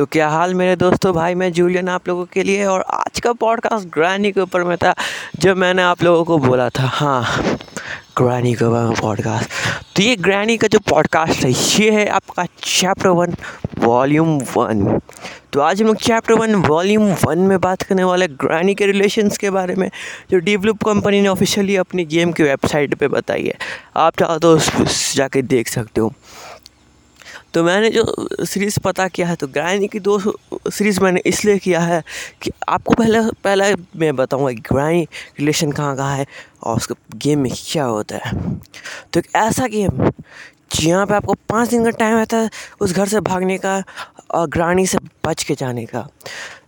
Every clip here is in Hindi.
तो क्या हाल मेरे दोस्तों? भाई, मैं जूलियन आप लोगों के लिए और आज का पॉडकास्ट ग्रैनी के ऊपर में था, जब मैंने आप लोगों को बोला था हाँ ग्रैनी के ऊपर पॉडकास्ट तो ये ग्रैनी का जो पॉडकास्ट है, ये है आपका चैप्टर वन वॉल्यूम वन तो आज हम लोग चैप्टर वन वॉल्यूम वन में बात करने वाले ग्रैनी के रिलेशंस के बारे में, जो डेवलप कंपनी ने ऑफिशियली अपनी गेम की वेबसाइट पे बताई है। आप चाहो तो उस जाके देख सकते हो। तो मैंने जो सीरीज़ पता किया है तो ग्रैनी की दो सीरीज़ मैंने इसलिए किया है कि आपको पहले पहले मैं बताऊँगा ग्रैनी रिलेशन कहाँ कहाँ है और उसका गेम में क्या होता है। तो एक ऐसा गेम जहाँ पे आपको पाँच दिन का टाइम रहता है उस घर से भागने का और ग्रानी से बच के जाने का।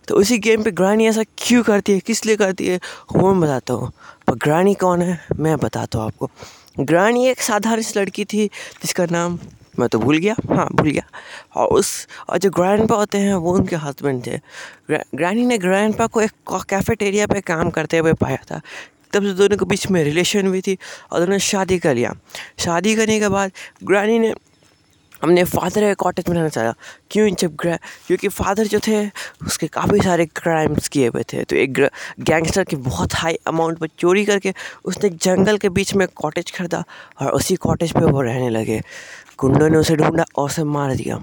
तो उसी गेम पे ग्रानी ऐसा क्यों करती है, किस लिए करती है, वो मैं बताता हूँ। पर ग्रानी कौन है, मैं बताता हूँ आपको। ग्रानी एक साधारण सी लड़की थी, जिसका नाम मैं तो भूल गया। हाँ भूल गया। और उस, और जो ग्रैंड पा होते हैं, वो उनके हस्बैंड थे। ग्रैनी ने ग्रैंड पा को एक कैफेटेरिया पे काम करते हुए पाया था। तब से दोनों के बीच में रिलेशन हुई थी और दोनों शादी कर लिया। शादी करने के बाद ग्रैनी ने हमने फादर का कॉटेज में रहना चाहा। क्यों जब क्योंकि फादर जो थे, उसके काफ़ी सारे क्राइम्स किए हुए थे। तो एक गैंगस्टर की बहुत हाई अमाउंट पर चोरी करके उसने जंगल के बीच में कॉटेज खरीदा और उसी कॉटेज पे वो रहने लगे। गुंडों ने उसे ढूंढा और उसे मार दिया।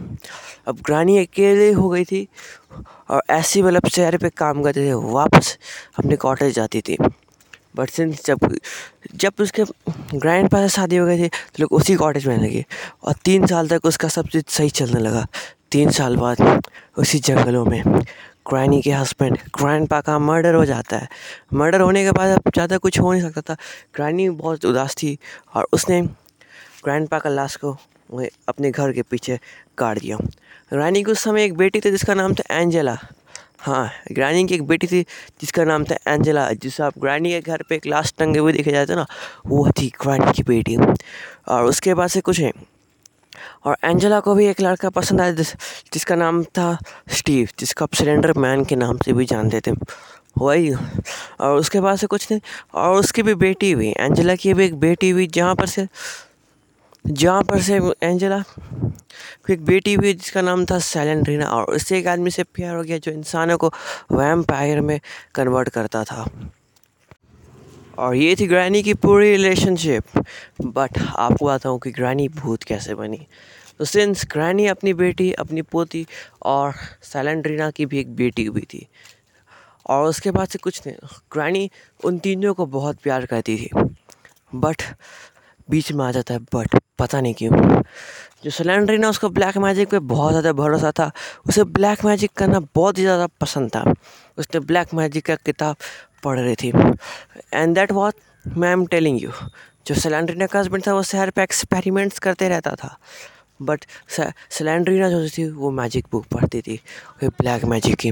अब ग्रानी अकेले हो गई थी और ऐसी मतलब शहर पे काम करते थे। वापस अपने कॉटेज जाती थी। बट सिंस जब जब उसके ग्रैंड पास शादी हो गई थी तो लोग उसी कॉटेज में लगे। और तीन साल तक उसका सब चीज़ सही चलने लगा। तीन साल बाद उसी जंगलों में ग्रैनी के हस्बैंड ग्रैंड पा का मर्डर हो जाता है। मर्डर होने के बाद अब ज़्यादा कुछ हो नहीं सकता था। ग्रैनी बहुत उदास थी और उसने ग्रैंड पा का लाश को अपने घर के पीछे काट दिया। रानी के उस समय एक बेटी थी जिसका नाम था एंजेला हाँ ग्रैनी की एक बेटी थी, जिसका नाम था एंजेला जिसे आप ग्रैनी के घर पे एक लास्ट टंगे हुए देखे जाते ना, वो थी ग्रैनी की बेटी। और उसके बाद से कुछ है और एंजेला को भी एक लड़का पसंद आया, जिस, जिसका नाम था स्टीव जिसको आप सिलेंडर मैन के नाम से भी जानते थे। वही। और उसके बाद से कुछ नहीं। और उसकी भी बेटी हुई एंजेला की भी एक बेटी हुई, जहाँ पर से, जहाँ पर से एंजेला को एक बेटी हुई जिसका नाम था सैलेंड्रीना और उससे एक आदमी से प्यार हो गया जो इंसानों को वैम्पायर में कन्वर्ट करता था। और ये थी ग्रैनी की पूरी रिलेशनशिप बट आपको बताऊँ कि ग्रैनी भूत कैसे बनी। तो सिंस ग्रैनी अपनी बेटी, अपनी पोती और सैलेंड्रीना की भी एक बेटी हुई थी। और उसके बाद से कुछ नहीं। ग्रैनी उन तीनों को बहुत प्यार करती थी। बट बीच में आ जाता है बट पता नहीं क्यों। जो सिलेंडर ना उसको ब्लैक मैजिक पे बहुत ज़्यादा भरोसा था, उसे ब्लैक मैजिक करना बहुत ही ज़्यादा पसंद था। उसने ब्लैक मैजिक का किताब पढ़ रही थी। एंड देट वॉट मैं एम टेलिंग यू जो सिलेंड्रीना का हस्बैंड था, वो शहर पे एक्सपेरिमेंट्स करते रहता था। बट सिलेंड्रीना जो थी, वो मैजिक बुक पढ़ती थी ब्लैक मैजिक की।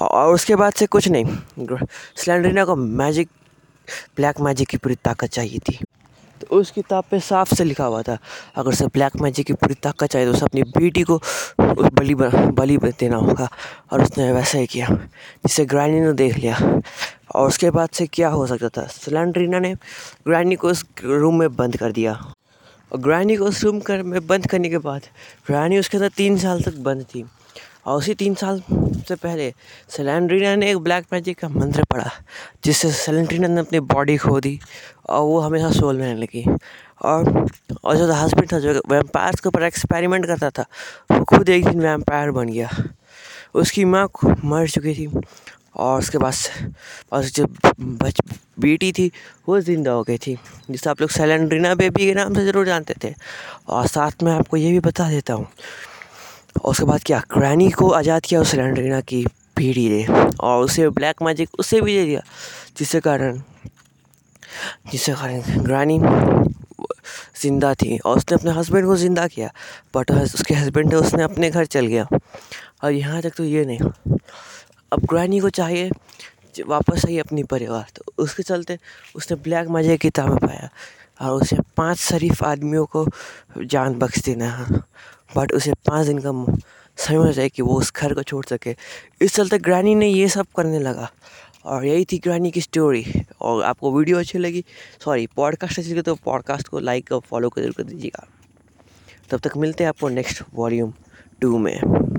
और उसके बाद से कुछ नहीं सिलेंड्रीना को मैजिक ब्लैक मैजिक की पूरी ताकत चाहिए थी। उस किताब पे साफ़ से लिखा हुआ था, अगर उसे ब्लैक मैजिक की पूरी ताकत चाहिए तो उसे अपनी बेटी को उस बलि बलि देना होगा। और उसने वैसा ही किया, जिसे ग्रैनी ने देख लिया। और उसके बाद से क्या हो सकता था? सिलेंड्रीना ने ग्रैनी को उस रूम में बंद कर दिया। और ग्रैनी को उस रूम कर, में बंद करने के बाद ग्रैनी उसके अंदर तीन साल तक बंद थी। और उसी तीन साल से पहले सेलेंड्रीना ने एक ब्लैक मैजिक का मंत्र पढ़ा, जिससे सेलेंड्रीना ने अपनी बॉडी खो दी और वो हमेशा सोल रहने लगी। और और जो हस्बैंड था, जो वैम्पायर्स के ऊपर एक्सपेरिमेंट करता था, वो खुद एक दिन वैम्पायर बन गया। उसकी माँ मर चुकी थी और उसके बाद और जो बच बेटी थी, वो ज़िंदा हो गई थी, जिसे आप लोग सेलेंड्रीना बेबी के नाम से ज़रूर जानते थे। और साथ में आपको ये भी बता देता हूँ और उसके बाद क्या ग्रैनी को आज़ाद किया उस सिलेंडरीना की पीढ़ी ने और उसे ब्लैक मैजिक उसे भी दे दिया जिसके कारण जिसके कारण ग्रैनी ज़िंदा थी और उसने अपने हस्बैंड को ज़िंदा किया बट उसके हस्बैंड उसने अपने घर चल गया। और यहाँ तक तो ये नहीं, अब ग्रैनी को चाहिए वापस आई अपनी परिवार तो उसके चलते उसने ब्लैक मैजिक की ताम पाया। और उसे पाँच शरीफ आदमियों को जान बख्श देना है। बट उसे पाँच दिन का समय हो जाए कि वो उस घर को छोड़ सके। इस चलते ग्रैनी ने ये सब करने लगा। और यही थी ग्रैनी की स्टोरी और आपको वीडियो अच्छी लगी सॉरी पॉडकास्ट अच्छी लगी तो पॉडकास्ट को लाइक और फॉलो ज़रूर कर दीजिएगा। तब तक मिलते हैं आपको नेक्स्ट वॉल्यूम टू में।